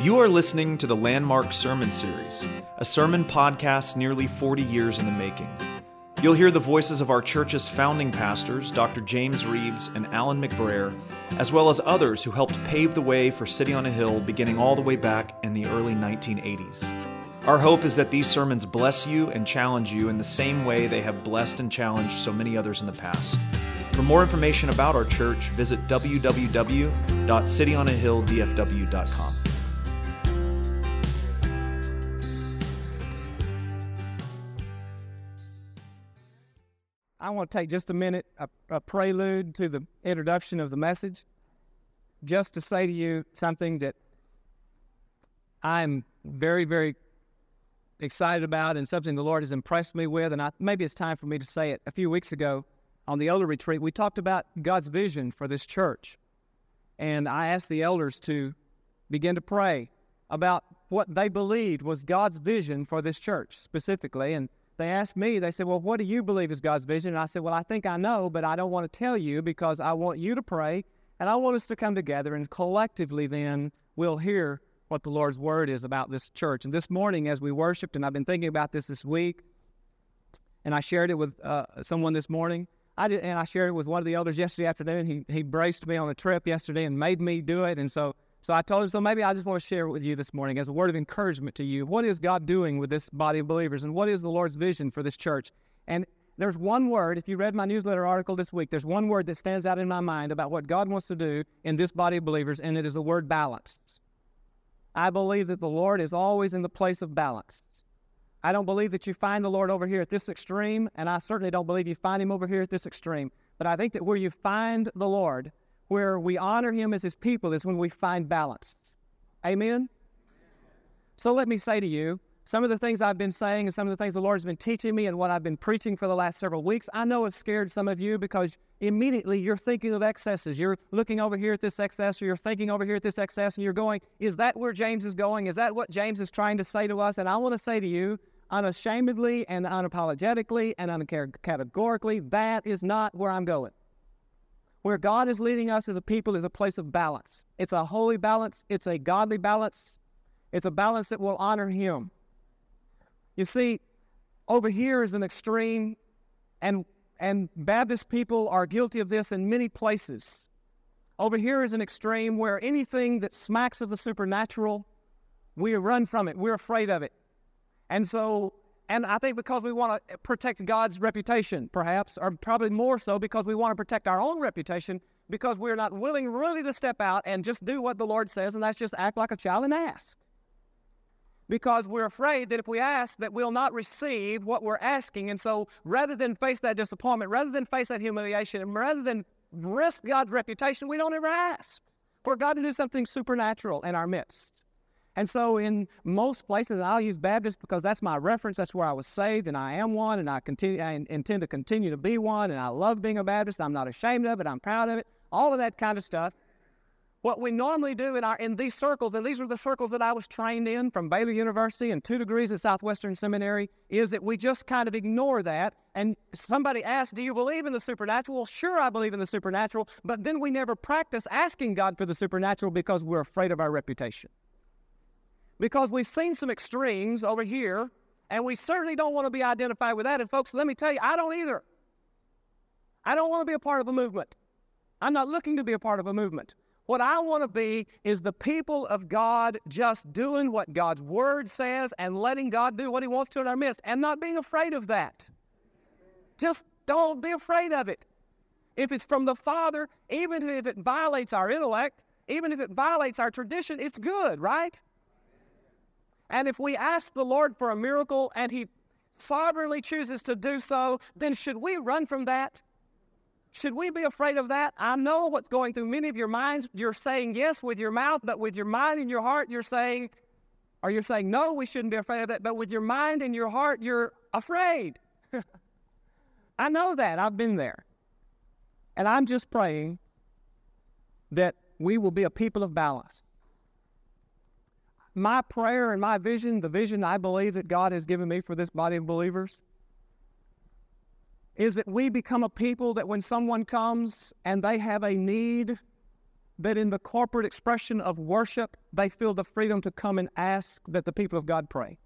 You are listening to the Landmark Sermon Series, a sermon podcast nearly 40 years in the making. You'll hear the voices of our church's founding pastors, Dr. James Reeves and Alan McBrayer, as well as others who helped pave the way for City on a Hill beginning all the way back in the early 1980s. Our hope is that these sermons bless you and challenge you in the same way they have blessed and challenged so many others in the past. For more information about our church, visit www.cityonahilldfw.com. I want to take just a minute, a, a, prelude to the introduction of the message, just to say to you something that I'm very, very excited about and something the Lord has impressed me with. And I, maybe it's time for me to say it. A few weeks ago on the elder retreat, we talked about God's vision for this church. And I asked the elders to begin to pray about what they believed was God's vision for this church specifically. And they asked me, they said, Well, what do you believe is God's vision? And I said, Well, I think I know, but I don't want to tell you because I want you to pray and I want us to come together and collectively then we'll hear what the Lord's word is about this church. And this morning, as we worshiped, and I've been thinking about this this week, and I shared it with uh, someone this morning. I did, and I shared it with one of the elders yesterday afternoon. He he braced me on a trip yesterday and made me do it, and so so I told him, so maybe I just want to share with you this morning as a word of encouragement to you. What is God doing with this body of believers, and what is the Lord's vision for this church? And there's one word, if you read my newsletter article this week, there's one word that stands out in my mind about what God wants to do in this body of believers, and it is the word balance. I believe that the Lord is always in the place of balance. I don't believe that you find the Lord over here at this extreme, and I certainly don't believe you find him over here at this extreme. But I think that where you find the Lord, where we honor Him as His people is when we find balance. Amen? So let me say to you, some of the things I've been saying and some of the things the Lord has been teaching me and what I've been preaching for the last several weeks, I know have scared some of you because immediately you're thinking of excesses. You're looking over here at this excess or you're thinking over here at this excess and you're going, is that where James is going? Is that what James is trying to say to us? And I want to say to you, unashamedly and unapologetically and uncategorically, that is not where I'm going. Where God is leading us as a people is a place of balance. It's a holy balance, it's a godly balance, it's a balance that will honor Him. You see, over here is an extreme, and, and Baptist people are guilty of this in many places. Over here is an extreme where anything that smacks of the supernatural, we run from it, we're afraid of it. And so and I think because we want to eh, protect God's reputation, perhaps, or probably more so because we want to protect our own reputation because we're not willing really to step out and just do what the Lord says, and that's just act like a child and ask. Because we're afraid that if we ask, that we'll not receive what we're asking. And so rather than face that disappointment, rather than face that humiliation, and rather than risk God's reputation, we don't ever ask for God to do something supernatural in our midst. And so, in most places, and I'll use Baptist because that's my reference. That's where I was saved, and I am one, and I continue. I intend to continue to be one, and I love being a Baptist. I'm not ashamed of it. I'm proud of it. All of that kind of stuff. What we normally do in our in these circles, and these are the circles that I was trained in from Baylor University and two degrees at Southwestern Seminary, is that we just kind of ignore that. And somebody asks, "Do you believe in the supernatural?" Well, sure, I believe in the supernatural, but then we never practice asking God for the supernatural because we're afraid of our reputation because we've seen some extremes over here, and we certainly don't want to be identified with that. And folks, let me tell you, I don't either. I don't want to be a part of a movement. I'm not looking to be a part of a movement. What I want to be is the people of God just doing what God's word says and letting God do what he wants to in our midst and not being afraid of that. Just don't be afraid of it. If it's from the Father, even if it violates our intellect, even if it violates our tradition, it's good, right? And if we ask the Lord for a miracle and He sovereignly chooses to do so, then should we run from that? Should we be afraid of that? I know what's going through many of your minds. You're saying yes with your mouth, but with your mind and your heart, you're saying, or you're saying, no, we shouldn't be afraid of that. But with your mind and your heart, you're afraid. I know that. I've been there. And I'm just praying that we will be a people of balance my prayer and my vision, the vision I believe that God has given me for this body of believers, is that we become a people that when someone comes and they have a need, that in the corporate expression of worship, they feel the freedom to come and ask that the people of God pray.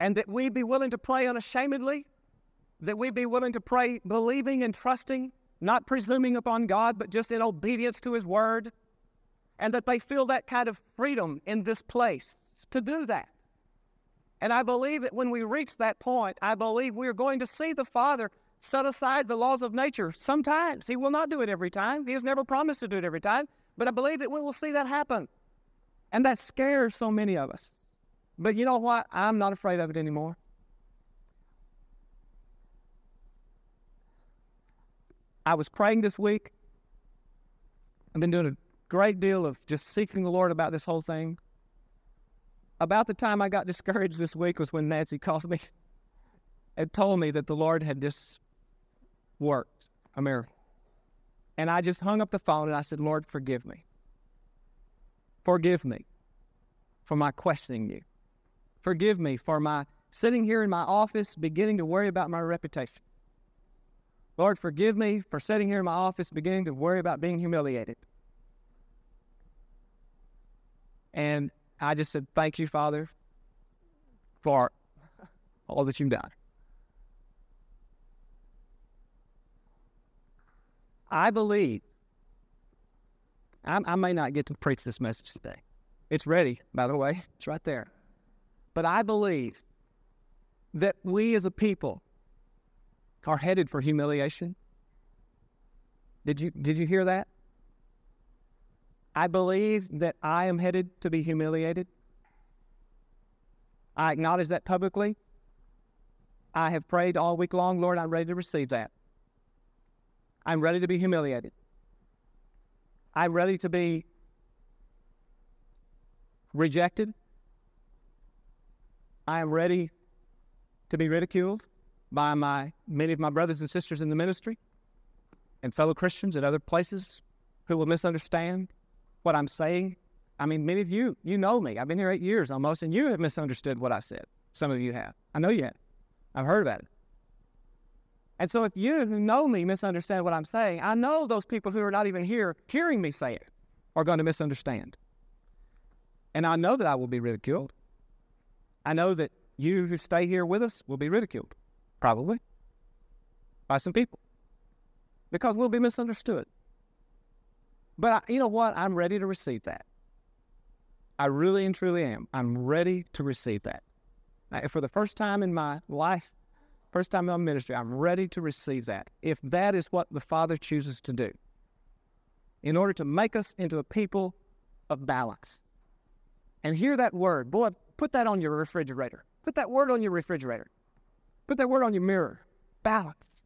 And that we be willing to pray unashamedly, that we be willing to pray believing and trusting, not presuming upon God, but just in obedience to His word, and that they feel that kind of freedom in this place to do that. And I believe that when we reach that point, I believe we are going to see the Father set aside the laws of nature sometimes. He will not do it every time. He has never promised to do it every time. But I believe that we will see that happen. And that scares so many of us. But you know what? I'm not afraid of it anymore. I was praying this week. I've been doing a great deal of just seeking the Lord about this whole thing. About the time I got discouraged this week was when Nancy called me and told me that the Lord had just worked a miracle. And I just hung up the phone and I said, Lord, forgive me. Forgive me for my questioning you. Forgive me for my sitting here in my office beginning to worry about my reputation. Lord, forgive me for sitting here in my office beginning to worry about being humiliated. And I just said, Thank you, Father, for all that you've done. I believe, I, I may not get to preach this message today. It's ready, by the way, it's right there. But I believe that we as a people are headed for humiliation. Did you, did you hear that? I believe that I am headed to be humiliated. I acknowledge that publicly. I have prayed all week long, Lord, I'm ready to receive that. I'm ready to be humiliated. I'm ready to be rejected. I am ready to be ridiculed by my many of my brothers and sisters in the ministry and fellow Christians at other places who will misunderstand what I'm saying. I mean, many of you, you know me. I've been here eight years almost, and you have misunderstood what I've said. Some of you have. I know you have. I've heard about it. And so if you who know me misunderstand what I'm saying, I know those people who are not even here hearing me say it are going to misunderstand. And I know that I will be ridiculed. I know that you who stay here with us will be ridiculed, probably, by some people, because we'll be misunderstood. But I, you know what? I'm ready to receive that. I really and truly am. I'm ready to receive that. for the first time in my life, First time in my ministry, I'm ready to receive that. If that is what the Father chooses to do, in order to make us into a people of balance. And hear that word. Boy, put that on your refrigerator. Put that word on your refrigerator. Put that word on your mirror. Balance.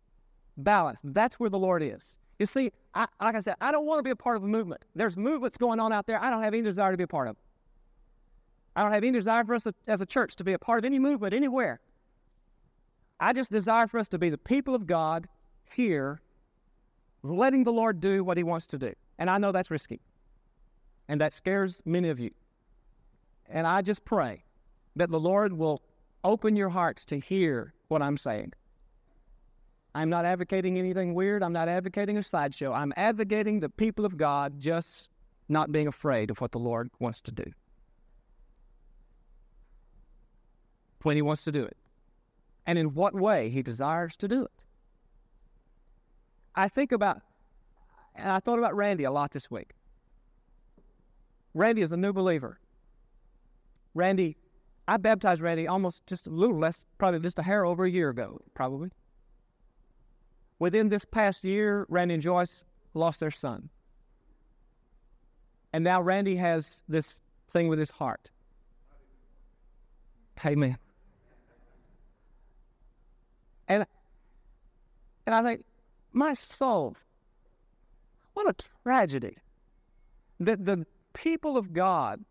Balance. That's where the Lord is. You see, I, like I said, I don't want to be a part of a movement. There's movements going on out there. I don't have any desire to be a part of. I don't have any desire for us as a church to be a part of any movement anywhere. I just desire for us to be the people of God here, letting the Lord do what He wants to do. And I know that's risky. And that scares many of you. And I just pray that the Lord will open your hearts to hear what I'm saying. I'm not advocating anything weird. I'm not advocating a sideshow. I'm advocating the people of God just not being afraid of what the Lord wants to do when He wants to do it and in what way he desires to do it. I think about, and I thought about Randy a lot this week. Randy is a new believer. Randy, I baptized Randy almost just a little less, probably just a hair over a year ago, probably. Within this past year, Randy and Joyce lost their son. And now Randy has this thing with his heart. Amen. And, and I think, my soul, what a tragedy that the people of God,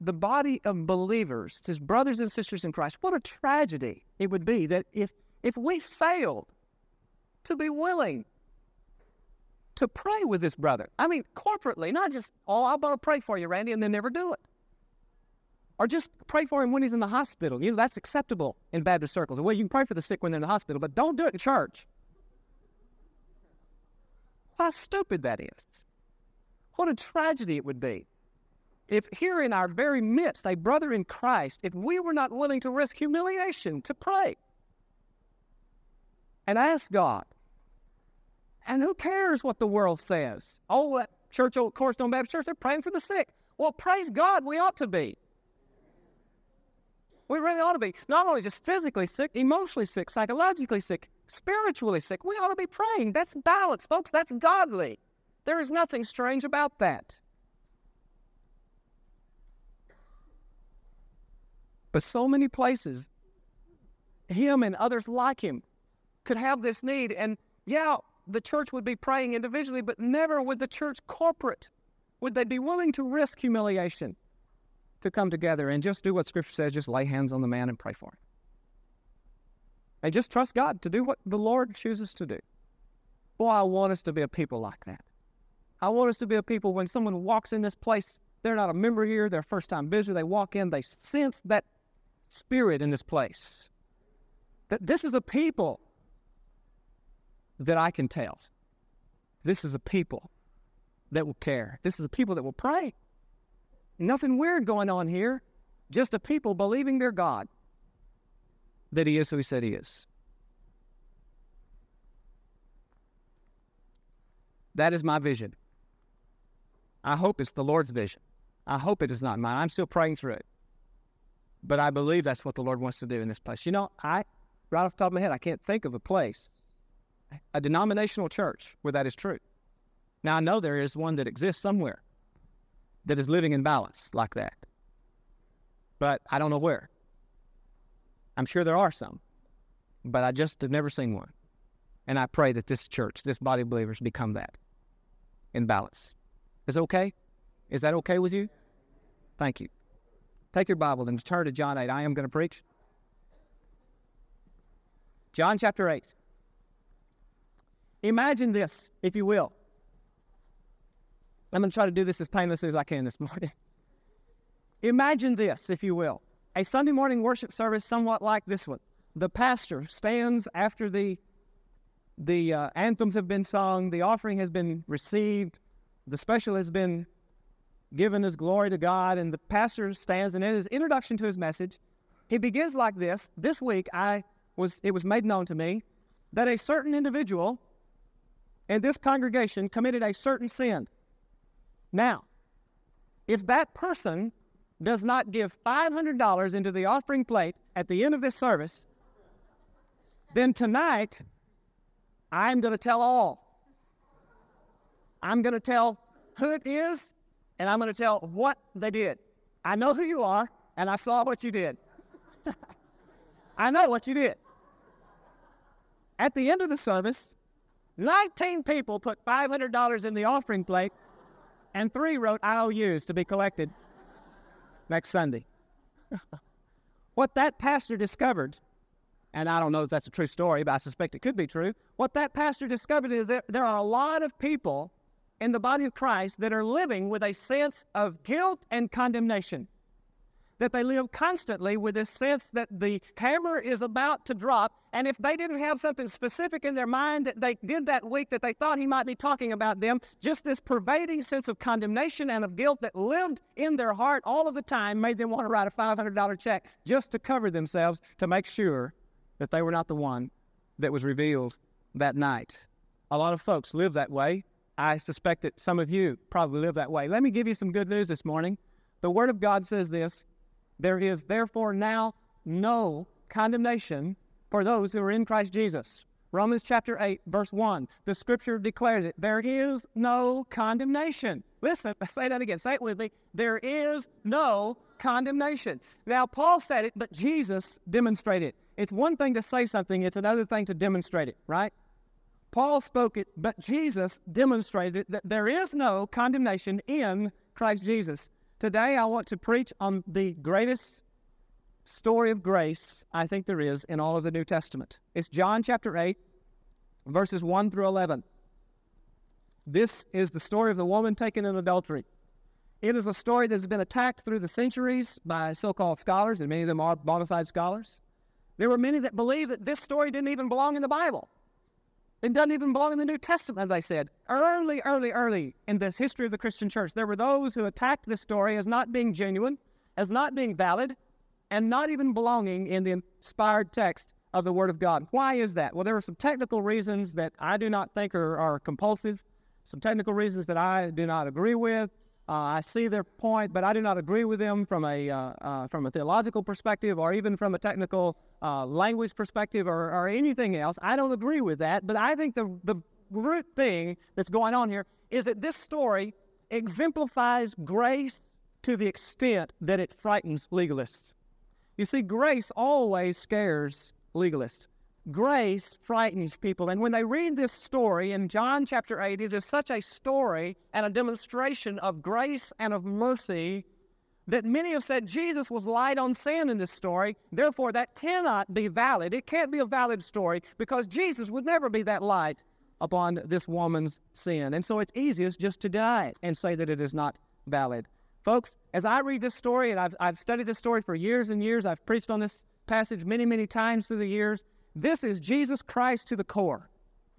the body of believers, his brothers and sisters in Christ, what a tragedy it would be that if, if we failed to be willing to pray with this brother, I mean, corporately, not just, oh, I'm going to pray for you, Randy, and then never do it. Or just pray for him when he's in the hospital. You know, that's acceptable in Baptist circles. Well, you can pray for the sick when they're in the hospital, but don't do it in church. How stupid that is. What a tragedy it would be if here in our very midst, a brother in Christ, if we were not willing to risk humiliation to pray and ask God. And who cares what the world says? Oh, that church, old Cornerstone Baptist Church, they're praying for the sick. Well, praise God, we ought to be. We really ought to be. Not only just physically sick, emotionally sick, psychologically sick, spiritually sick. We ought to be praying. That's balance, folks. That's godly. There is nothing strange about that. But so many places, him and others like him could have this need. And yeah, the church would be praying individually, but never would the church corporate. Would they be willing to risk humiliation to come together and just do what Scripture says, just lay hands on the man and pray for him? And just trust God to do what the Lord chooses to do. Boy, I want us to be a people like that. I want us to be a people when someone walks in this place, they're not a member here, they're first time visitor, they walk in, they sense that spirit in this place. That this is a people that I can tell. This is a people that will care. This is a people that will pray. Nothing weird going on here. Just a people believing their God that He is who He said He is. That is my vision. I hope it's the Lord's vision. I hope it is not mine. I'm still praying through it. But I believe that's what the Lord wants to do in this place. You know, I, right off the top of my head, I can't think of a place, a denominational church where that is true. Now, I know there is one that exists somewhere that is living in balance like that, but I don't know where. I'm sure there are some, but I just have never seen one. And I pray that this church, this body of believers, become that in balance. Is okay? Is that okay with you? Thank you. Take your Bible and turn to John 8. I am going to preach. John chapter 8. Imagine this, if you will. I'm going to try to do this as painlessly as I can this morning. Imagine this, if you will. A Sunday morning worship service somewhat like this one. The pastor stands after the, the uh, anthems have been sung, the offering has been received, the special has been given as glory to God, and the pastor stands, and in his introduction to his message, he begins like this. This week, I was it was made known to me that a certain individual in this congregation committed a certain sin. Now, if that person does not give $500 into the offering plate at the end of this service, then tonight I'm going to tell all. I'm going to tell who it is and I'm going to tell what they did. I know who you are, and I saw what you did. I know what you did. At the end of the service, 19 people put $500 in the offering plate, and three wrote IOUs to be collected next Sunday. what that pastor discovered, and I don't know if that's a true story, but I suspect it could be true. What that pastor discovered is that there are a lot of people in the body of Christ that are living with a sense of guilt and condemnation. That they live constantly with this sense that the hammer is about to drop, and if they didn't have something specific in their mind that they did that week that they thought he might be talking about them, just this pervading sense of condemnation and of guilt that lived in their heart all of the time made them want to write a $500 check just to cover themselves to make sure that they were not the one that was revealed that night. A lot of folks live that way I suspect that some of you probably live that way. Let me give you some good news this morning. The Word of God says this There is therefore now no condemnation for those who are in Christ Jesus. Romans chapter 8, verse 1. The scripture declares it. There is no condemnation. Listen, say that again. Say it with me. There is no condemnation. Now, Paul said it, but Jesus demonstrated it. It's one thing to say something, it's another thing to demonstrate it, right? Paul spoke it, but Jesus demonstrated that there is no condemnation in Christ Jesus. Today, I want to preach on the greatest story of grace I think there is in all of the New Testament. It's John chapter 8, verses 1 through 11. This is the story of the woman taken in adultery. It is a story that has been attacked through the centuries by so called scholars, and many of them are bona fide scholars. There were many that believe that this story didn't even belong in the Bible. It doesn't even belong in the New Testament, they said. Early, early, early in the history of the Christian church, there were those who attacked this story as not being genuine, as not being valid, and not even belonging in the inspired text of the Word of God. Why is that? Well, there are some technical reasons that I do not think are, are compulsive, some technical reasons that I do not agree with, uh, I see their point, but I do not agree with them from a uh, uh, from a theological perspective, or even from a technical uh, language perspective, or, or anything else. I don't agree with that. But I think the the root thing that's going on here is that this story exemplifies grace to the extent that it frightens legalists. You see, grace always scares legalists grace frightens people. And when they read this story in John chapter 8, it is such a story and a demonstration of grace and of mercy that many have said Jesus was light on sin in this story. Therefore, that cannot be valid. It can't be a valid story because Jesus would never be that light upon this woman's sin. And so it's easiest just to deny it and say that it is not valid. Folks, as I read this story, and I've, I've studied this story for years and years, I've preached on this passage many, many times through the years. This is Jesus Christ to the core.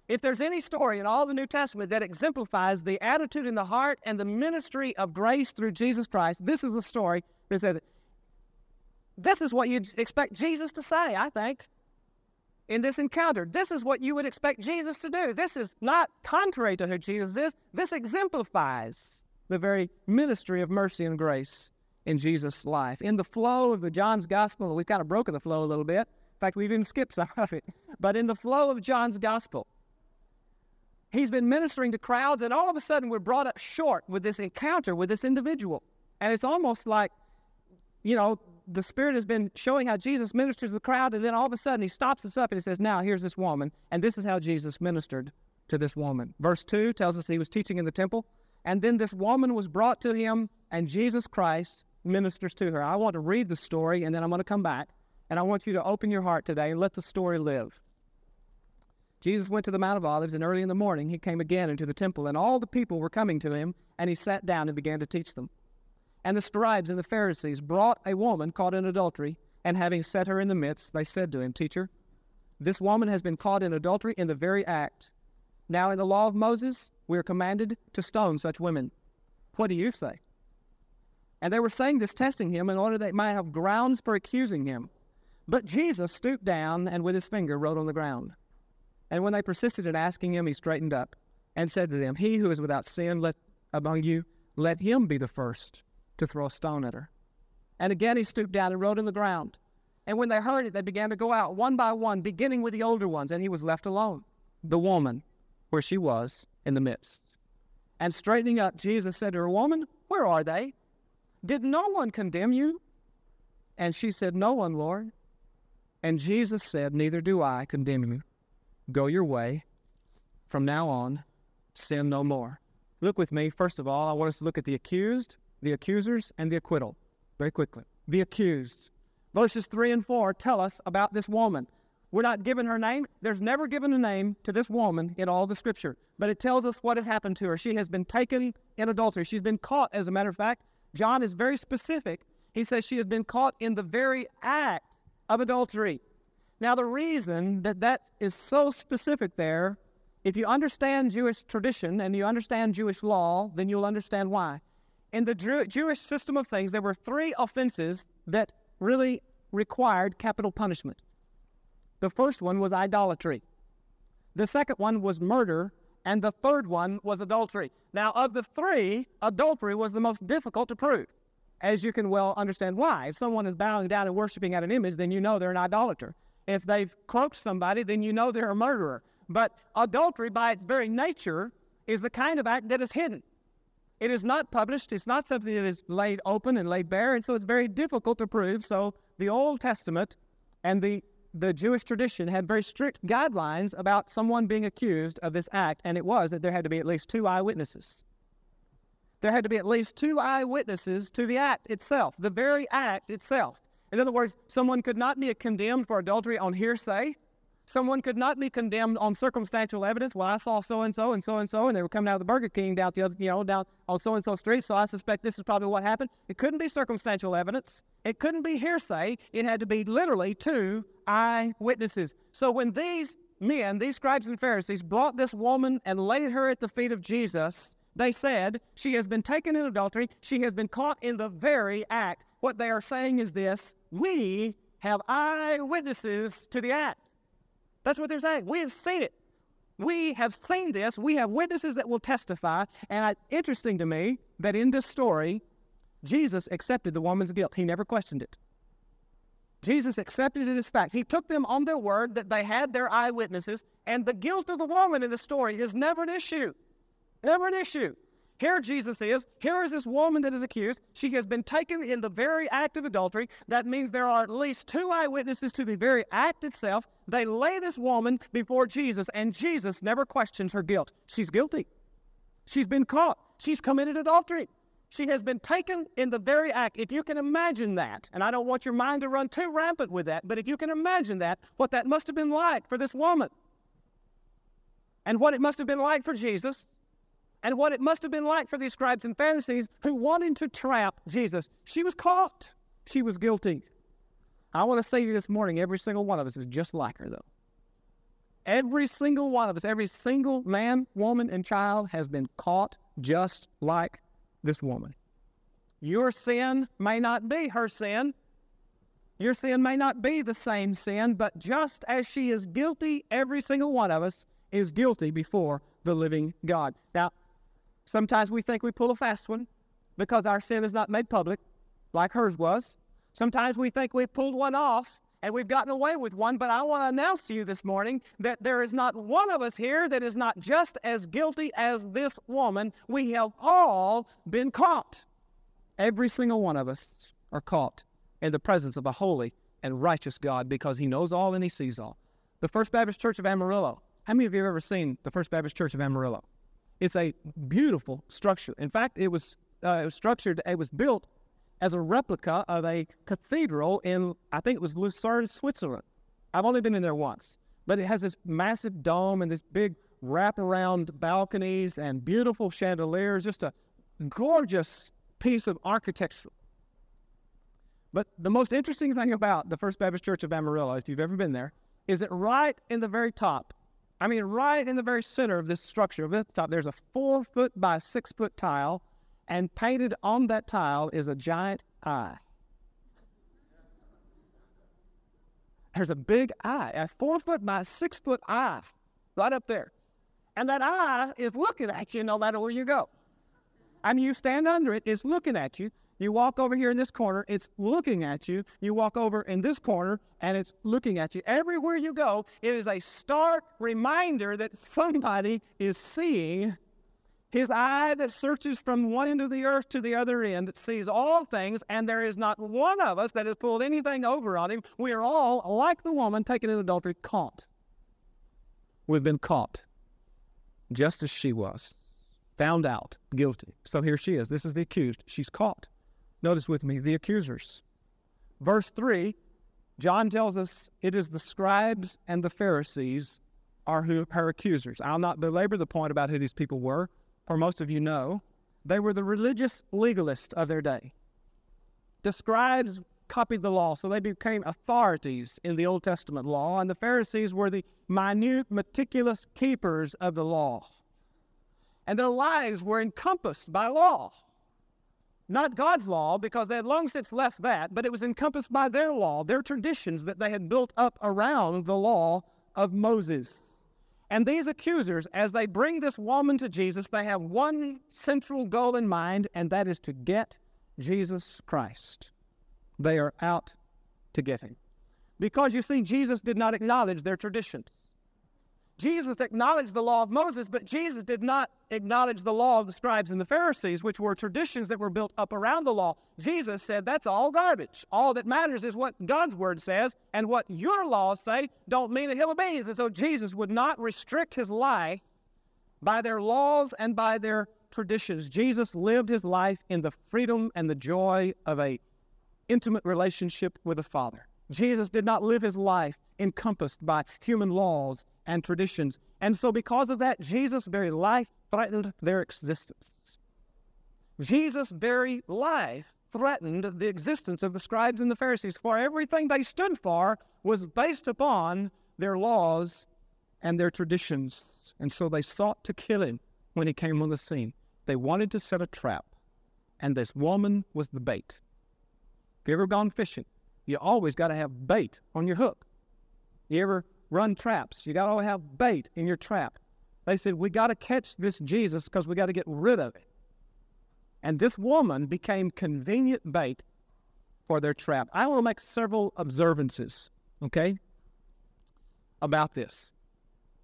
If there's any story in all the New Testament that exemplifies the attitude in the heart and the ministry of grace through Jesus Christ, this is a story that says, this is what you'd expect Jesus to say, I think, in this encounter. This is what you would expect Jesus to do. This is not contrary to who Jesus is. This exemplifies the very ministry of mercy and grace in Jesus' life. In the flow of the John's Gospel, we've kind of broken the flow a little bit. In fact, we've even skipped some of it. But in the flow of John's gospel, he's been ministering to crowds, and all of a sudden we're brought up short with this encounter with this individual. And it's almost like, you know, the Spirit has been showing how Jesus ministers to the crowd, and then all of a sudden he stops us up and he says, Now, here's this woman, and this is how Jesus ministered to this woman. Verse 2 tells us he was teaching in the temple, and then this woman was brought to him, and Jesus Christ ministers to her. I want to read the story, and then I'm going to come back and I want you to open your heart today and let the story live. Jesus went to the Mount of Olives, and early in the morning he came again into the temple, and all the people were coming to him, and he sat down and began to teach them. And the scribes and the Pharisees brought a woman caught in adultery, and having set her in the midst, they said to him, Teacher, this woman has been caught in adultery in the very act. Now, in the law of Moses, we are commanded to stone such women. What do you say? And they were saying this, testing him, in order that they might have grounds for accusing him. But Jesus stooped down and with his finger wrote on the ground. And when they persisted in asking him, he straightened up and said to them, He who is without sin let, among you, let him be the first to throw a stone at her. And again he stooped down and wrote on the ground. And when they heard it, they began to go out one by one, beginning with the older ones, and he was left alone, the woman, where she was in the midst. And straightening up, Jesus said to her, Woman, where are they? Did no one condemn you? And she said, No one, Lord. And Jesus said, Neither do I condemn you. Go your way. From now on, sin no more. Look with me. First of all, I want us to look at the accused, the accusers, and the acquittal very quickly. The accused. Verses 3 and 4 tell us about this woman. We're not given her name. There's never given a name to this woman in all the scripture, but it tells us what had happened to her. She has been taken in adultery. She's been caught, as a matter of fact. John is very specific. He says she has been caught in the very act of adultery. Now, the reason that that is so specific there, if you understand Jewish tradition and you understand Jewish law, then you'll understand why. In the Jew- Jewish system of things, there were three offenses that really required capital punishment. The first one was idolatry, the second one was murder, and the third one was adultery. Now, of the three, adultery was the most difficult to prove as you can well understand why. If someone is bowing down and worshiping at an image, then you know they're an idolater. If they've cloaked somebody, then you know they're a murderer. But adultery, by its very nature, is the kind of act that is hidden. It is not published, it's not something that is laid open and laid bare, and so it's very difficult to prove. So the Old Testament and the the Jewish tradition had very strict guidelines about someone being accused of this act, and it was that there had to be at least two eyewitnesses there had to be at least two eyewitnesses to the act itself, the very act itself. In other words, someone could not be condemned for adultery on hearsay. Someone could not be condemned on circumstantial evidence. Well, I saw so and so and so and so, and they were coming out of the Burger King down the other, you know, down on so and so street. So I suspect this is probably what happened. It couldn't be circumstantial evidence. It couldn't be hearsay. It had to be literally two eyewitnesses. So when these men, these scribes and Pharisees, brought this woman and laid her at the feet of Jesus, they said, She has been taken in adultery. She has been caught in the very act. What they are saying is this We have eyewitnesses to the act. That's what they're saying. We have seen it. We have seen this. We have witnesses that will testify. And it's interesting to me that in this story, Jesus accepted the woman's guilt. He never questioned it. Jesus accepted it as fact. He took them on their word that they had their eyewitnesses, and the guilt of the woman in the story is never an issue. Never an issue. Here Jesus is. Here is this woman that is accused. She has been taken in the very act of adultery. That means there are at least two eyewitnesses to the very act itself. They lay this woman before Jesus, and Jesus never questions her guilt. She's guilty. She's been caught. She's committed adultery. She has been taken in the very act. If you can imagine that, and I don't want your mind to run too rampant with that, but if you can imagine that, what that must have been like for this woman, and what it must have been like for Jesus, and what it must have been like for these scribes and Pharisees who wanted to trap Jesus. She was caught. She was guilty. I want to say to you this morning, every single one of us is just like her, though. Every single one of us, every single man, woman, and child has been caught just like this woman. Your sin may not be her sin. Your sin may not be the same sin, but just as she is guilty, every single one of us is guilty before the living God. Now, sometimes we think we pull a fast one because our sin is not made public like hers was. Sometimes we think we've pulled one off and we've gotten away with one, but I want to announce to you this morning that there is not one of us here that is not just as guilty as this woman. We have all been caught. Every single one of us are caught in the presence of a holy and righteous God because he knows all and he sees all. The First Baptist Church of Amarillo. How many of you have ever seen the First Baptist Church of Amarillo? It's a beautiful structure. In fact, it was, uh, it was structured, it was built as a replica of a cathedral in, I think it was Lucerne, Switzerland. I've only been in there once, but it has this massive dome and this big wraparound balconies and beautiful chandeliers, just a gorgeous piece of architecture. But the most interesting thing about the First Baptist Church of Amarillo, if you've ever been there, is that right in the very top, I mean, right in the very center of this structure, of the top, there's a four foot by six foot tile and painted on that tile is a giant eye. There's a big eye, a four foot by six foot eye, right up there. And that eye is looking at you no matter where you go. I mean, you stand under it, it's looking at you. You walk over here in this corner, it's looking at you. You walk over in this corner, and it's looking at you. Everywhere you go, it is a stark reminder that somebody is seeing his eye that searches from one end of the earth to the other end sees all things, and there is not one of us that has pulled anything over on him. We are all, like the woman taken in adultery, caught. We've been caught, just as she was, found out guilty. So here she is. This is the accused. She's caught. Notice with me the accusers. Verse 3, John tells us it is the scribes and the Pharisees are who her accusers. I'll not belabor the point about who these people were for most of you know, they were the religious legalists of their day. The scribes copied the law, so they became authorities in the Old Testament law, and the Pharisees were the minute, meticulous keepers of the law. And their lives were encompassed by law. Not God's law, because they had long since left that, but it was encompassed by their law, their traditions that they had built up around the law of Moses. And these accusers, as they bring this woman to Jesus, they have one central goal in mind, and that is to get Jesus Christ. They are out to get him. Because you see, Jesus did not acknowledge their traditions. Jesus acknowledged the law of Moses, but Jesus did not acknowledge the law of the scribes and the Pharisees, which were traditions that were built up around the law. Jesus said that's all garbage. All that matters is what God's word says, and what your laws say don't mean a hill of beans. And so Jesus would not restrict his life by their laws and by their traditions. Jesus lived his life in the freedom and the joy of a intimate relationship with the Father. Jesus did not live his life encompassed by human laws and traditions. And so, because of that, Jesus' very life threatened their existence. Jesus' very life threatened the existence of the scribes and the Pharisees, for everything they stood for was based upon their laws and their traditions, and so they sought to kill him when he came on the scene. They wanted to set a trap, and this woman was the bait. If you ever gone fishing, you always got to have bait on your hook. You ever run traps? You got to have bait in your trap. They said, We got to catch this Jesus because we got to get rid of it. And this woman became convenient bait for their trap. I want to make several observances, okay, about this.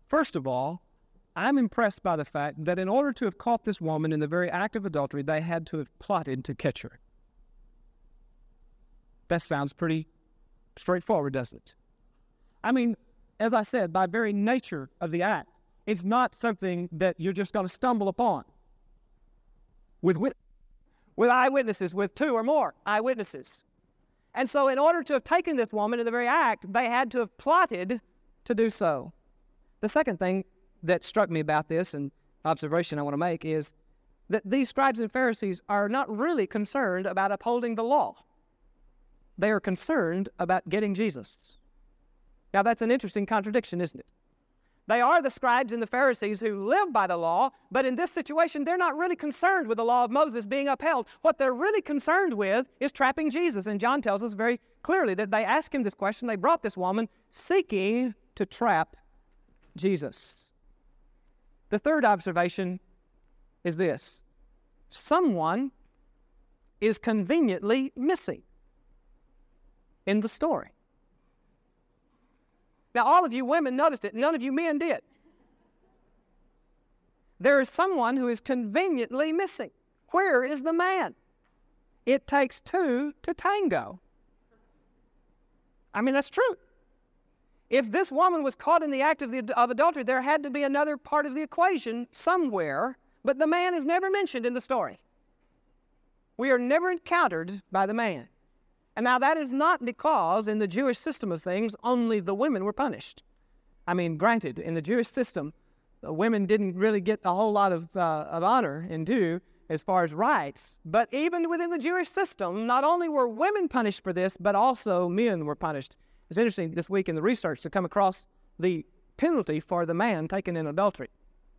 First of all, I'm impressed by the fact that in order to have caught this woman in the very act of adultery, they had to have plotted to catch her. That sounds pretty straightforward, doesn't it? I mean, as I said, by very nature of the act, it's not something that you're just going to stumble upon. With, wit- with eyewitnesses, with two or more eyewitnesses. And so, in order to have taken this woman in the very act, they had to have plotted to do so. The second thing that struck me about this and observation I want to make is that these scribes and Pharisees are not really concerned about upholding the law. They are concerned about getting Jesus. Now, that's an interesting contradiction, isn't it? They are the scribes and the Pharisees who live by the law, but in this situation, they're not really concerned with the law of Moses being upheld. What they're really concerned with is trapping Jesus. And John tells us very clearly that they asked him this question. They brought this woman seeking to trap Jesus. The third observation is this someone is conveniently missing in the story. Now, all of you women noticed it, none of you men did. There is someone who is conveniently missing. Where is the man? It takes two to tango. I mean, that's true. If this woman was caught in the act of, the, of adultery, there had to be another part of the equation somewhere, but the man is never mentioned in the story. We are never encountered by the man. And now that is not because in the Jewish system of things only the women were punished. I mean, granted, in the Jewish system, the women didn't really get a whole lot of, uh, of honor and due as far as rights. But even within the Jewish system, not only were women punished for this, but also men were punished. It's interesting this week in the research to come across the penalty for the man taken in adultery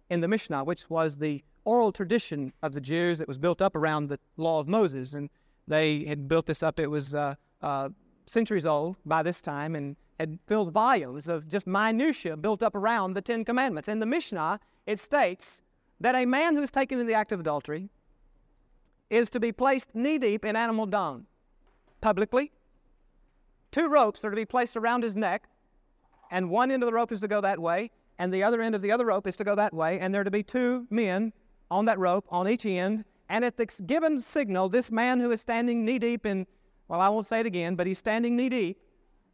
in the Mishnah, which was the oral tradition of the Jews that was built up around the law of Moses. And they had built this up. It was uh, uh, centuries old by this time and had filled volumes of just minutiae built up around the Ten Commandments. In the Mishnah, it states that a man who is taken in the act of adultery is to be placed knee deep in animal dung publicly. Two ropes are to be placed around his neck, and one end of the rope is to go that way, and the other end of the other rope is to go that way, and there are to be two men on that rope on each end, and at the given signal, this man who is standing knee deep in, well, I won't say it again, but he's standing knee deep,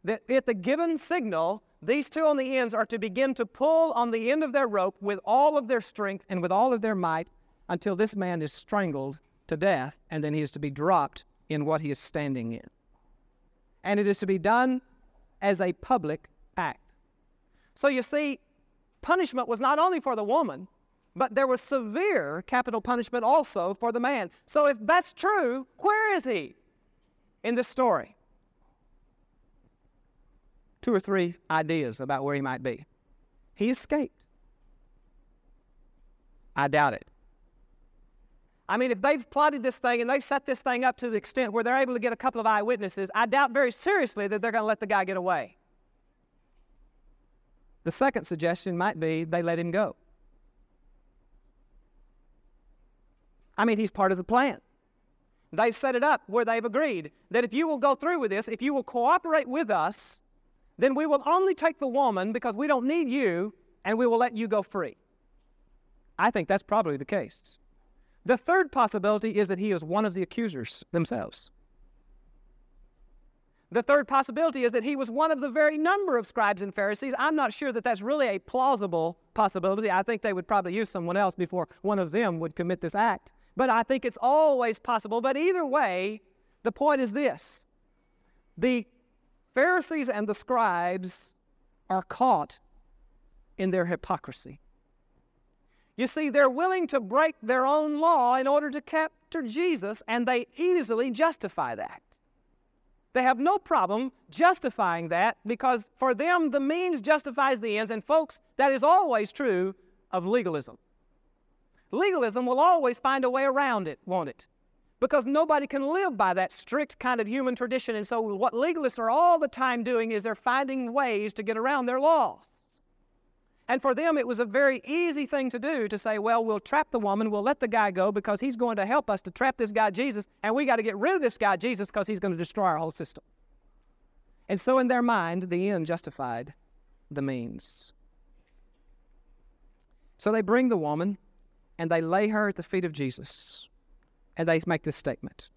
that at the given signal, these two on the ends are to begin to pull on the end of their rope with all of their strength and with all of their might until this man is strangled to death, and then he is to be dropped in what he is standing in. And it is to be done as a public act. So you see, punishment was not only for the woman, but there was severe capital punishment also for the man. So if that's true, where is he in this story? Two or three ideas about where he might be. He escaped. I doubt it. I mean, if they've plotted this thing and they've set this thing up to the extent where they're able to get a couple of eyewitnesses, I doubt very seriously that they're going to let the guy get away. The second suggestion might be they let him go. I mean, he's part of the plan. They set it up where they've agreed that if you will go through with this, if you will cooperate with us, then we will only take the woman because we don't need you and we will let you go free. I think that's probably the case. The third possibility is that he is one of the accusers themselves. The third possibility is that he was one of the very number of scribes and Pharisees. I'm not sure that that's really a plausible possibility. I think they would probably use someone else before one of them would commit this act. But I think it's always possible. But either way, the point is this the Pharisees and the scribes are caught in their hypocrisy. You see, they're willing to break their own law in order to capture Jesus, and they easily justify that. They have no problem justifying that because for them, the means justifies the ends. And, folks, that is always true of legalism. Legalism will always find a way around it, won't it? Because nobody can live by that strict kind of human tradition. And so, what legalists are all the time doing is they're finding ways to get around their laws. And for them, it was a very easy thing to do to say, well, we'll trap the woman, we'll let the guy go because he's going to help us to trap this guy Jesus, and we got to get rid of this guy Jesus because he's going to destroy our whole system. And so, in their mind, the end justified the means. So they bring the woman and they lay her at the feet of Jesus and they make this statement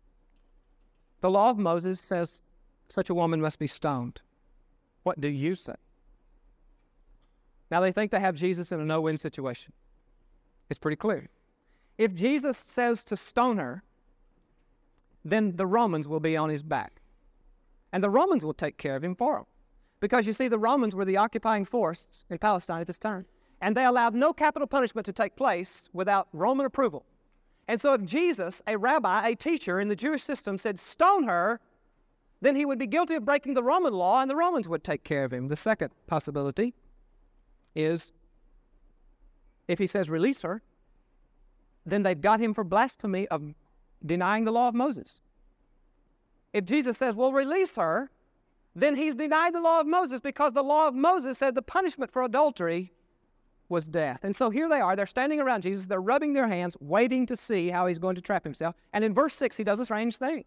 The law of Moses says such a woman must be stoned. What do you say? Now they think they have Jesus in a no win situation. It's pretty clear. If Jesus says to stone her, then the Romans will be on his back. And the Romans will take care of him for him. Because you see, the Romans were the occupying force in Palestine at this time. And they allowed no capital punishment to take place without Roman approval. And so if Jesus, a rabbi, a teacher in the Jewish system, said, stone her, then he would be guilty of breaking the Roman law and the Romans would take care of him. The second possibility is if he says release her, then they've got him for blasphemy of denying the law of Moses. If Jesus says, well, release her, then he's denied the law of Moses because the law of Moses said the punishment for adultery was death. And so here they are, they're standing around Jesus, they're rubbing their hands, waiting to see how he's going to trap himself. And in verse 6, he does a strange thing.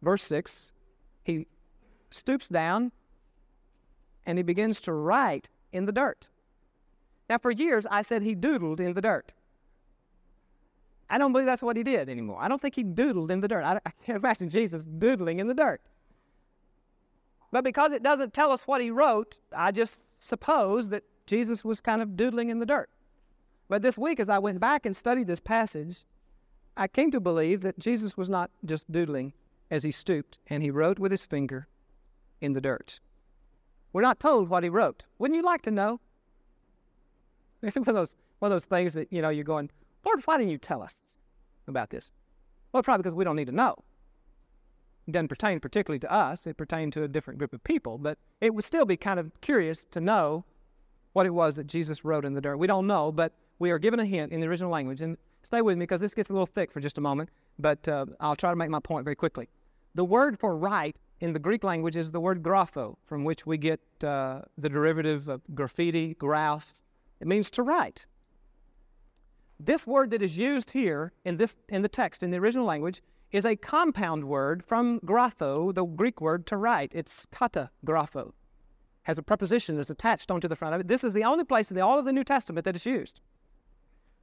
Verse 6, he stoops down and he begins to write in the dirt. Now, for years, I said he doodled in the dirt. I don't believe that's what he did anymore. I don't think he doodled in the dirt. I, I can't imagine Jesus doodling in the dirt. But because it doesn't tell us what he wrote, I just suppose that Jesus was kind of doodling in the dirt. But this week, as I went back and studied this passage, I came to believe that Jesus was not just doodling as he stooped and he wrote with his finger in the dirt. We're not told what he wrote. Wouldn't you like to know? one of those one of those things that you know you're going, Lord, why didn't you tell us about this? Well, probably because we don't need to know. It doesn't pertain particularly to us. It pertained to a different group of people, but it would still be kind of curious to know what it was that Jesus wrote in the dirt. We don't know, but we are given a hint in the original language. And stay with me because this gets a little thick for just a moment, but uh, I'll try to make my point very quickly. The word for write in the Greek language is the word grapho, from which we get uh, the derivative of graffiti, graph. It means to write. This word that is used here in, this, in the text, in the original language, is a compound word from grapho, the Greek word to write. It's kata grapho, has a preposition that's attached onto the front of it. This is the only place in the, all of the New Testament that is used.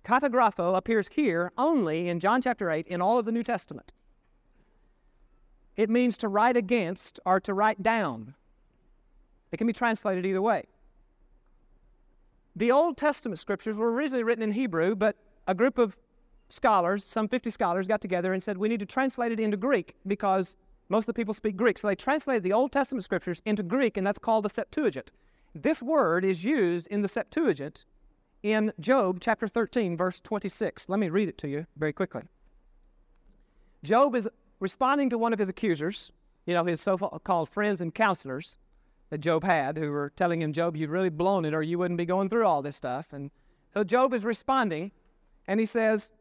Kata grapho appears here only in John chapter 8 in all of the New Testament. It means to write against or to write down. It can be translated either way. The Old Testament scriptures were originally written in Hebrew, but a group of scholars, some 50 scholars, got together and said, we need to translate it into Greek because most of the people speak Greek. So they translated the Old Testament scriptures into Greek, and that's called the Septuagint. This word is used in the Septuagint in Job chapter 13, verse 26. Let me read it to you very quickly. Job is responding to one of his accusers, you know, his so called friends and counselors that Job had, who were telling him, Job, you've really blown it, or you wouldn't be going through all this stuff. And so Job is responding, and he says,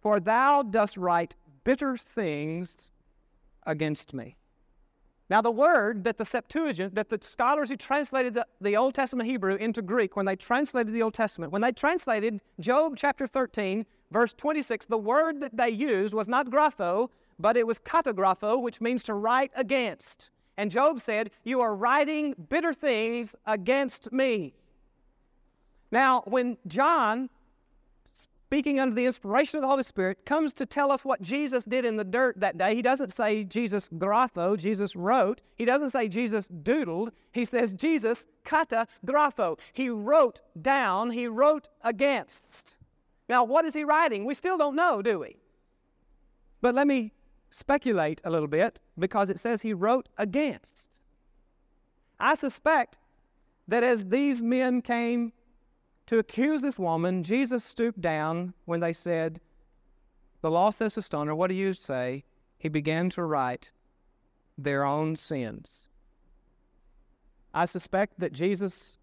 For thou dost write bitter things against me. Now, the word that the Septuagint, that the scholars who translated the, the Old Testament Hebrew into Greek, when they translated the Old Testament, when they translated Job chapter 13, verse 26, the word that they used was not grapho, but it was katagrapho, which means to write against. And Job said, You are writing bitter things against me. Now, when John, speaking under the inspiration of the Holy Spirit, comes to tell us what Jesus did in the dirt that day, he doesn't say Jesus grapho, Jesus wrote. He doesn't say Jesus doodled. He says Jesus kata grapho. He wrote down, he wrote against. Now, what is he writing? We still don't know, do we? But let me speculate a little bit because it says he wrote against. I suspect that as these men came to accuse this woman, Jesus stooped down when they said, The law says to stone her. What do you say? He began to write their own sins. I suspect that Jesus,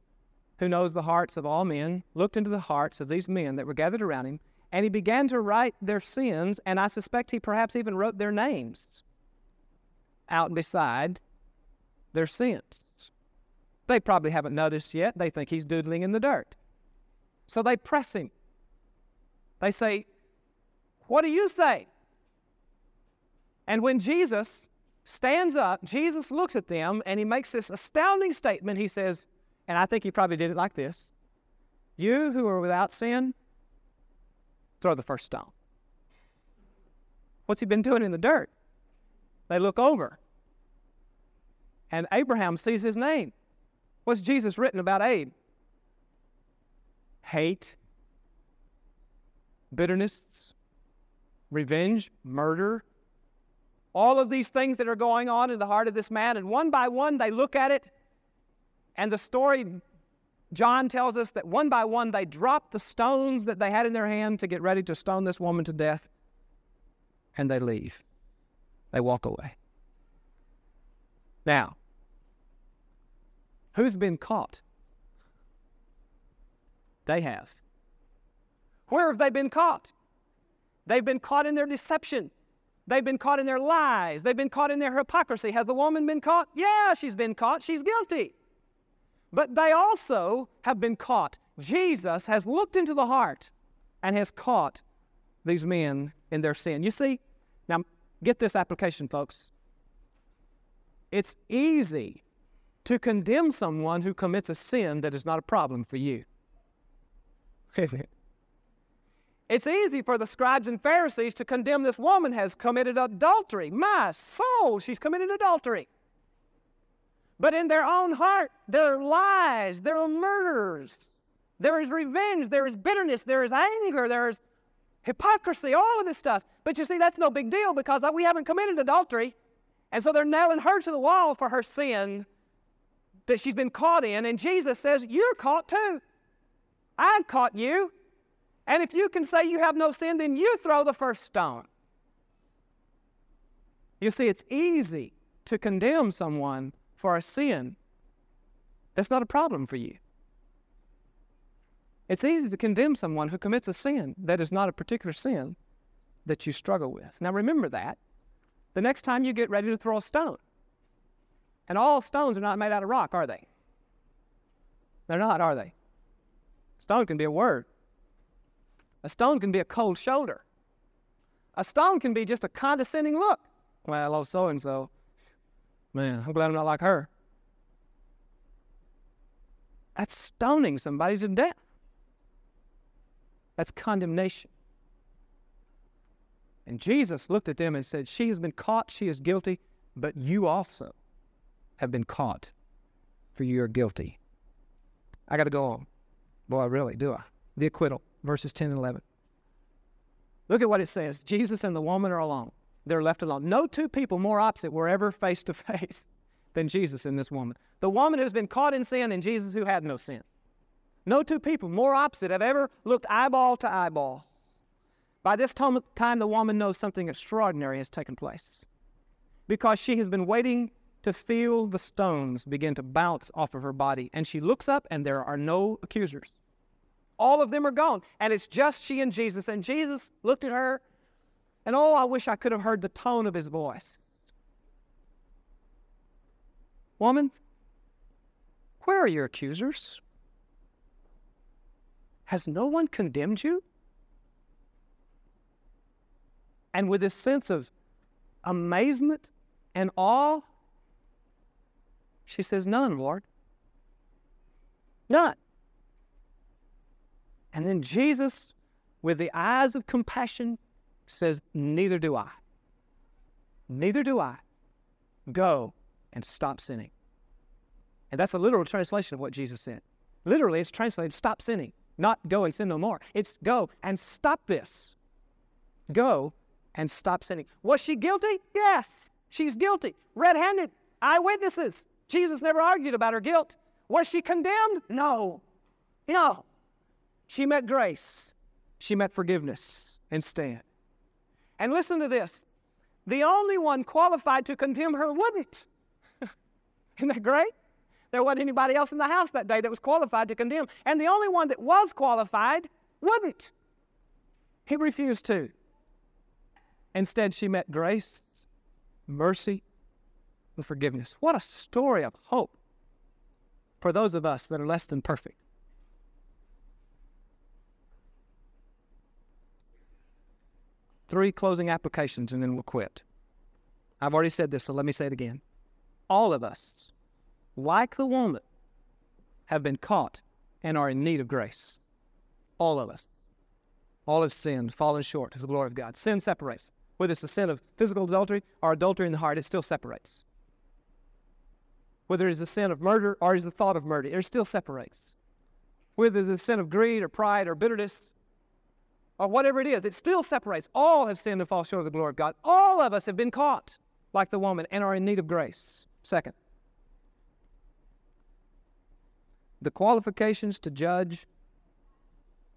who knows the hearts of all men, looked into the hearts of these men that were gathered around him, and he began to write their sins, and I suspect he perhaps even wrote their names out beside their sins. They probably haven't noticed yet. They think he's doodling in the dirt. So they press him. They say, What do you say? And when Jesus stands up, Jesus looks at them and he makes this astounding statement. He says, and I think he probably did it like this You who are without sin, throw the first stone. What's he been doing in the dirt? They look over. And Abraham sees his name. What's Jesus written about Abe? Hate, bitterness, revenge, murder, all of these things that are going on in the heart of this man. And one by one, they look at it. And the story, John tells us that one by one, they drop the stones that they had in their hand to get ready to stone this woman to death. And they leave. They walk away. Now, who's been caught? They have. Where have they been caught? They've been caught in their deception. They've been caught in their lies. They've been caught in their hypocrisy. Has the woman been caught? Yeah, she's been caught. She's guilty. But they also have been caught. Jesus has looked into the heart and has caught these men in their sin. You see, now get this application, folks. It's easy to condemn someone who commits a sin that is not a problem for you. It's easy for the scribes and Pharisees to condemn this woman has committed adultery. My soul, she's committed adultery. But in their own heart, there are lies, there are murders, there is revenge, there is bitterness, there is anger, there is hypocrisy, all of this stuff. But you see, that's no big deal because we haven't committed adultery. And so they're nailing her to the wall for her sin that she's been caught in. And Jesus says, You're caught too. I've caught you. And if you can say you have no sin, then you throw the first stone. You see, it's easy to condemn someone for a sin that's not a problem for you. It's easy to condemn someone who commits a sin that is not a particular sin that you struggle with. Now remember that the next time you get ready to throw a stone. And all stones are not made out of rock, are they? They're not, are they? Stone can be a word. A stone can be a cold shoulder. A stone can be just a condescending look. Well, I love so and so. Man, I'm glad I'm not like her. That's stoning somebody to death. That's condemnation. And Jesus looked at them and said, She has been caught, she is guilty, but you also have been caught, for you are guilty. I got to go on. Boy, really, do I? The acquittal verses 10 and 11. Look at what it says Jesus and the woman are alone. They're left alone. No two people more opposite were ever face to face than Jesus and this woman. The woman who's been caught in sin and Jesus who had no sin. No two people more opposite have ever looked eyeball to eyeball. By this time, the woman knows something extraordinary has taken place because she has been waiting to feel the stones begin to bounce off of her body. And she looks up, and there are no accusers. All of them are gone. And it's just she and Jesus. And Jesus looked at her, and oh, I wish I could have heard the tone of his voice. Woman, where are your accusers? Has no one condemned you? And with this sense of amazement and awe, she says, None, Lord. None. And then Jesus, with the eyes of compassion, says, Neither do I. Neither do I. Go and stop sinning. And that's a literal translation of what Jesus said. Literally, it's translated stop sinning, not go and sin no more. It's go and stop this. Go and stop sinning. Was she guilty? Yes, she's guilty. Red handed, eyewitnesses. Jesus never argued about her guilt. Was she condemned? No. No. She met grace, she met forgiveness instead. And listen to this the only one qualified to condemn her wouldn't. Isn't that great? There wasn't anybody else in the house that day that was qualified to condemn. And the only one that was qualified wouldn't. He refused to. Instead, she met grace, mercy, and forgiveness. What a story of hope for those of us that are less than perfect. Three closing applications and then we'll quit. I've already said this, so let me say it again. All of us like the woman, have been caught and are in need of grace. All of us. All have sinned, fallen short of the glory of God. Sin separates. Whether it's the sin of physical adultery or adultery in the heart, it still separates. Whether it's the sin of murder or is the thought of murder, it still separates. Whether it's the sin of greed or pride or bitterness or whatever it is, it still separates. All have sinned and fall short of the glory of God. All of us have been caught like the woman and are in need of grace. Second, the qualifications to judge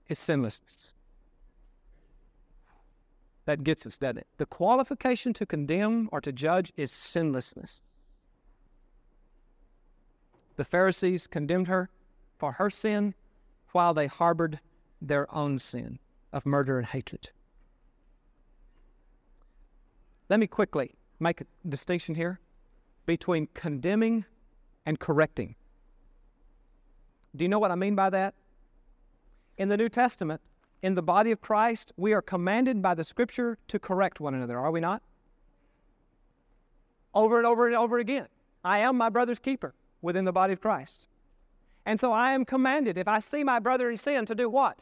is sinlessness. That gets us, doesn't it? The qualification to condemn or to judge is sinlessness. The Pharisees condemned her for her sin while they harbored their own sin of murder and hatred. Let me quickly make a distinction here between condemning and correcting. Do you know what I mean by that? In the New Testament, in the body of Christ, we are commanded by the Scripture to correct one another, are we not? Over and over and over again. I am my brother's keeper within the body of Christ. And so I am commanded, if I see my brother in sin, to do what?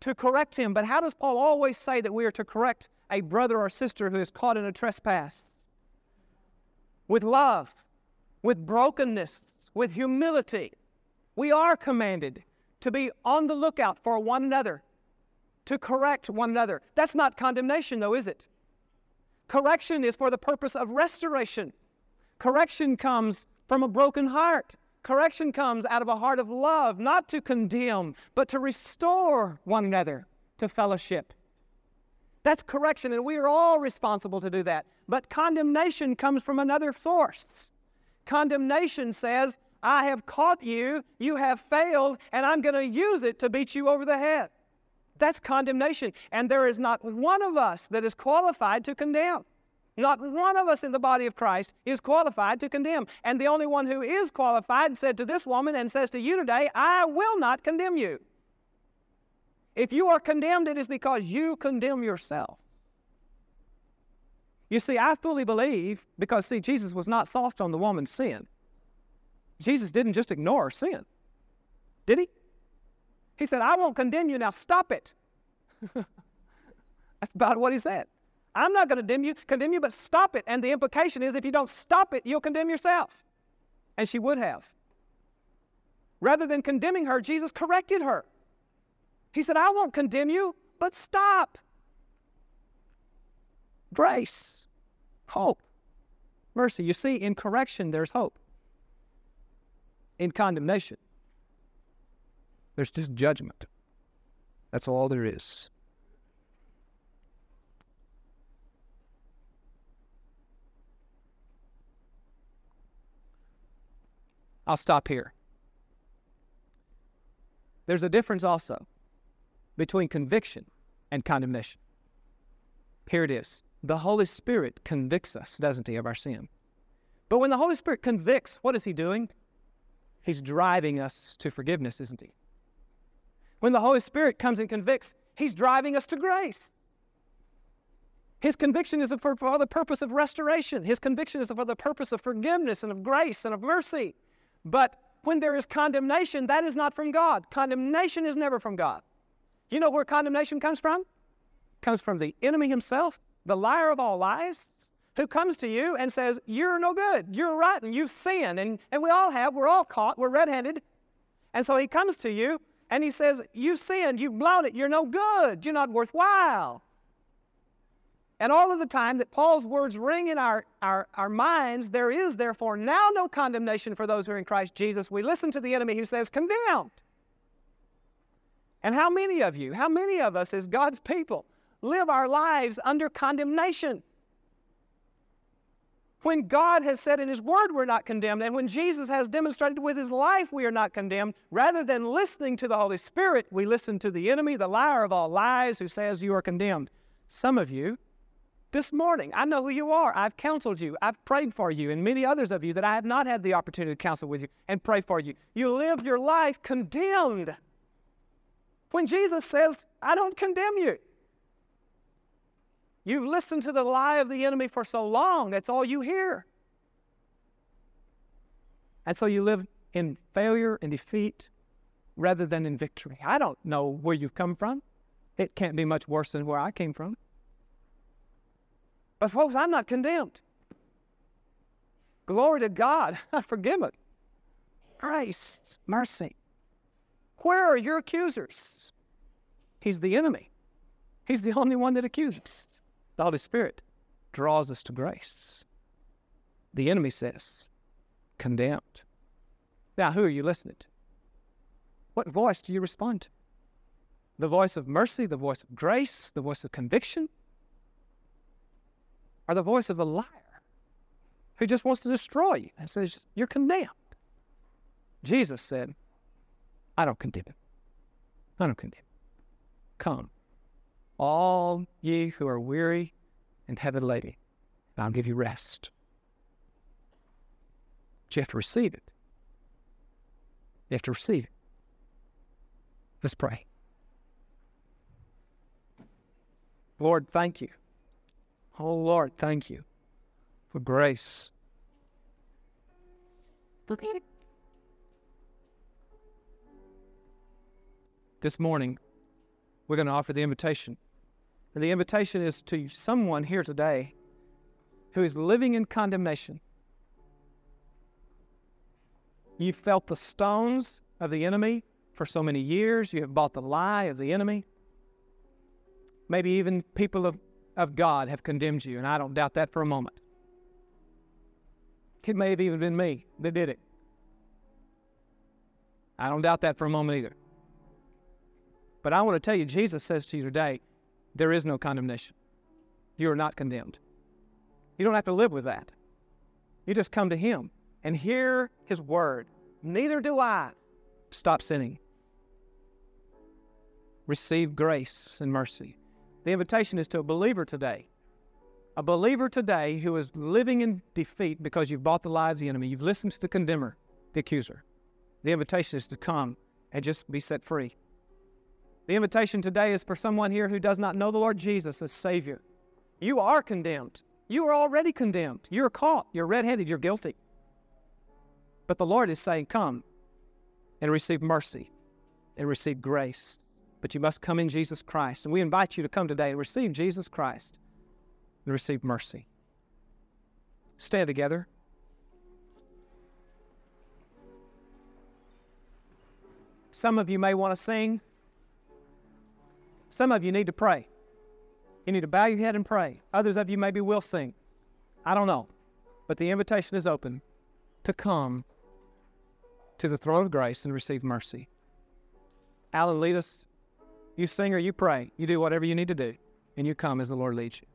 To correct him. But how does Paul always say that we are to correct a brother or sister who is caught in a trespass? With love, with brokenness, with humility, we are commanded to be on the lookout for one another, to correct one another. That's not condemnation, though, is it? Correction is for the purpose of restoration. Correction comes from a broken heart. Correction comes out of a heart of love, not to condemn, but to restore one another to fellowship. That's correction, and we are all responsible to do that. But condemnation comes from another source. Condemnation says, I have caught you, you have failed, and I'm going to use it to beat you over the head. That's condemnation. And there is not one of us that is qualified to condemn. Not one of us in the body of Christ is qualified to condemn. And the only one who is qualified said to this woman and says to you today, I will not condemn you. If you are condemned, it is because you condemn yourself. You see, I fully believe, because see, Jesus was not soft on the woman's sin. Jesus didn't just ignore sin, did he? He said, I won't condemn you, now stop it. That's about what he said. I'm not going to condemn you, condemn you, but stop it. And the implication is if you don't stop it, you'll condemn yourself. And she would have. Rather than condemning her, Jesus corrected her. He said, I won't condemn you, but stop. Grace, hope, mercy. You see, in correction, there's hope in condemnation. There's just judgment. That's all there is. I'll stop here. There's a difference also between conviction and condemnation. Here it is. The Holy Spirit convicts us, doesn't he, of our sin? But when the Holy Spirit convicts, what is he doing? He's driving us to forgiveness, isn't he? When the Holy Spirit comes and convicts, He's driving us to grace. His conviction is for, for the purpose of restoration. His conviction is for the purpose of forgiveness and of grace and of mercy. But when there is condemnation, that is not from God. Condemnation is never from God. You know where condemnation comes from? It comes from the enemy himself, the liar of all lies, who comes to you and says, You're no good, you're rotten, you've sinned. And, and we all have, we're all caught, we're red handed. And so he comes to you and he says, You've sinned, you've blown it, you're no good, you're not worthwhile. And all of the time that Paul's words ring in our, our, our minds, there is therefore now no condemnation for those who are in Christ Jesus. We listen to the enemy who says, Condemned. And how many of you, how many of us as God's people, live our lives under condemnation? When God has said in His Word we're not condemned, and when Jesus has demonstrated with His life we are not condemned, rather than listening to the Holy Spirit, we listen to the enemy, the liar of all lies, who says you are condemned. Some of you, this morning, I know who you are. I've counseled you. I've prayed for you, and many others of you that I have not had the opportunity to counsel with you and pray for you. You live your life condemned. When Jesus says, I don't condemn you. You've listened to the lie of the enemy for so long, that's all you hear. And so you live in failure and defeat rather than in victory. I don't know where you've come from. It can't be much worse than where I came from. But, folks, I'm not condemned. Glory to God. I'm forgiven. Grace, mercy. Where are your accusers? He's the enemy. He's the only one that accuses. The Holy Spirit draws us to grace. The enemy says, condemned. Now, who are you listening to? What voice do you respond to? The voice of mercy, the voice of grace, the voice of conviction, or the voice of the liar who just wants to destroy you and says, You're condemned? Jesus said, I don't condemn him. I don't condemn. him. Come, all ye who are weary and heavy laden, and I'll give you rest. But you have to receive it. You have to receive it. Let's pray. Lord, thank you. Oh, Lord, thank you for grace. This morning, we're going to offer the invitation. And the invitation is to someone here today who is living in condemnation. You've felt the stones of the enemy for so many years. You have bought the lie of the enemy. Maybe even people of, of God have condemned you, and I don't doubt that for a moment. It may have even been me that did it. I don't doubt that for a moment either. But I want to tell you, Jesus says to you today, there is no condemnation. You are not condemned. You don't have to live with that. You just come to Him and hear His word. Neither do I. Stop sinning. Receive grace and mercy. The invitation is to a believer today. A believer today who is living in defeat because you've bought the lie of the enemy. You've listened to the condemner, the accuser. The invitation is to come and just be set free. The invitation today is for someone here who does not know the Lord Jesus as Savior. You are condemned. You are already condemned. You're caught. You're red handed. You're guilty. But the Lord is saying, Come and receive mercy and receive grace. But you must come in Jesus Christ. And we invite you to come today and receive Jesus Christ and receive mercy. Stand together. Some of you may want to sing. Some of you need to pray. You need to bow your head and pray. Others of you maybe will sing. I don't know. But the invitation is open to come to the throne of grace and receive mercy. Alan, lead us. You sing or you pray. You do whatever you need to do, and you come as the Lord leads you.